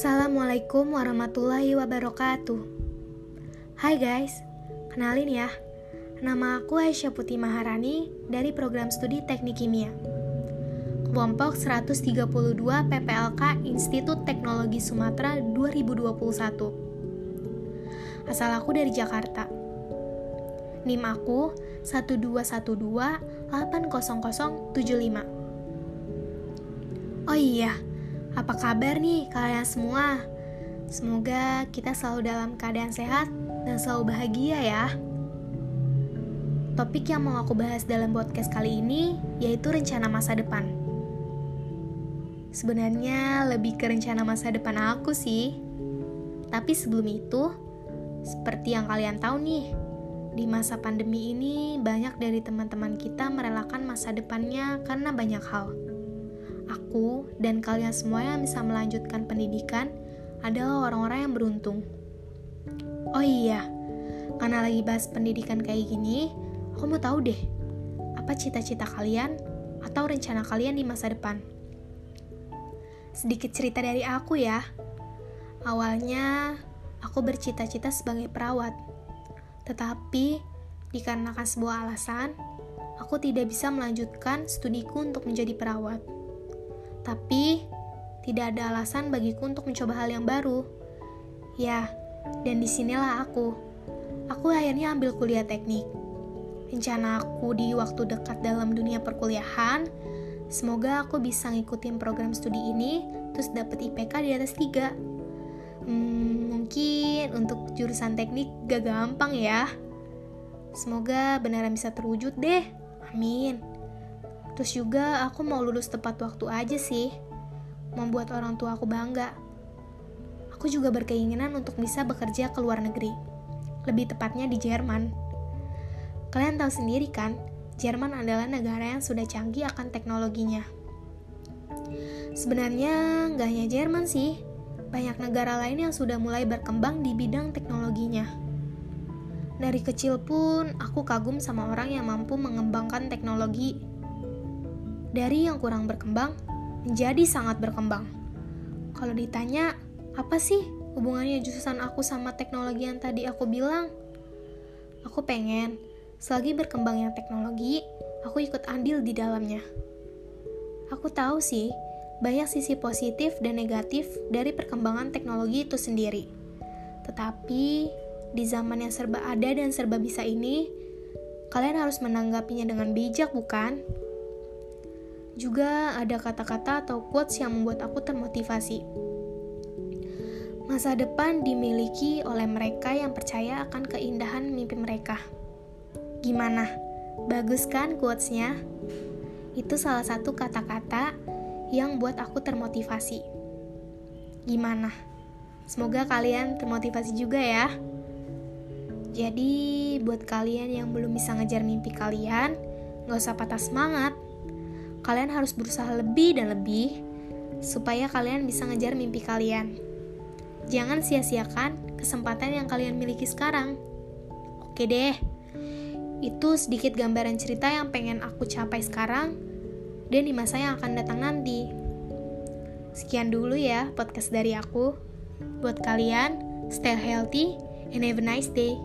Assalamualaikum warahmatullahi wabarakatuh. Hai guys, kenalin ya. Nama aku Aisyah Putih Maharani dari program studi Teknik Kimia. Kelompok 132 PPLK Institut Teknologi Sumatera 2021. Asal aku dari Jakarta. NIM aku 1212 80075. Oh iya, apa kabar nih kalian semua? Semoga kita selalu dalam keadaan sehat dan selalu bahagia ya. Topik yang mau aku bahas dalam podcast kali ini yaitu rencana masa depan. Sebenarnya lebih ke rencana masa depan aku sih. Tapi sebelum itu, seperti yang kalian tahu nih, di masa pandemi ini banyak dari teman-teman kita merelakan masa depannya karena banyak hal aku dan kalian semua yang bisa melanjutkan pendidikan adalah orang-orang yang beruntung. Oh iya, karena lagi bahas pendidikan kayak gini, aku mau tahu deh, apa cita-cita kalian atau rencana kalian di masa depan? Sedikit cerita dari aku ya. Awalnya, aku bercita-cita sebagai perawat. Tetapi, dikarenakan sebuah alasan, aku tidak bisa melanjutkan studiku untuk menjadi perawat. Tapi, tidak ada alasan bagiku untuk mencoba hal yang baru. Ya, dan di sinilah aku. Aku akhirnya ambil kuliah teknik. Rencana aku di waktu dekat dalam dunia perkuliahan, semoga aku bisa ngikutin program studi ini, terus dapat IPK di atas 3. Hmm, mungkin untuk jurusan teknik gak gampang ya. Semoga beneran bisa terwujud deh. Amin. Terus juga aku mau lulus tepat waktu aja sih. Membuat orang tua aku bangga. Aku juga berkeinginan untuk bisa bekerja ke luar negeri. Lebih tepatnya di Jerman. Kalian tahu sendiri kan, Jerman adalah negara yang sudah canggih akan teknologinya. Sebenarnya nggak hanya Jerman sih, banyak negara lain yang sudah mulai berkembang di bidang teknologinya. Dari kecil pun, aku kagum sama orang yang mampu mengembangkan teknologi dari yang kurang berkembang menjadi sangat berkembang. Kalau ditanya, apa sih hubungannya jurusan aku sama teknologi yang tadi aku bilang? Aku pengen, selagi berkembangnya teknologi, aku ikut andil di dalamnya. Aku tahu sih, banyak sisi positif dan negatif dari perkembangan teknologi itu sendiri. Tetapi, di zaman yang serba ada dan serba bisa ini, kalian harus menanggapinya dengan bijak, bukan? Juga ada kata-kata atau quotes yang membuat aku termotivasi. Masa depan dimiliki oleh mereka yang percaya akan keindahan mimpi mereka. Gimana? Bagus kan quotesnya? Itu salah satu kata-kata yang buat aku termotivasi. Gimana? Semoga kalian termotivasi juga ya. Jadi, buat kalian yang belum bisa ngejar mimpi kalian, gak usah patah semangat kalian harus berusaha lebih dan lebih supaya kalian bisa ngejar mimpi kalian. Jangan sia-siakan kesempatan yang kalian miliki sekarang. Oke deh, itu sedikit gambaran cerita yang pengen aku capai sekarang dan di masa yang akan datang nanti. Sekian dulu ya podcast dari aku. Buat kalian, stay healthy and have a nice day.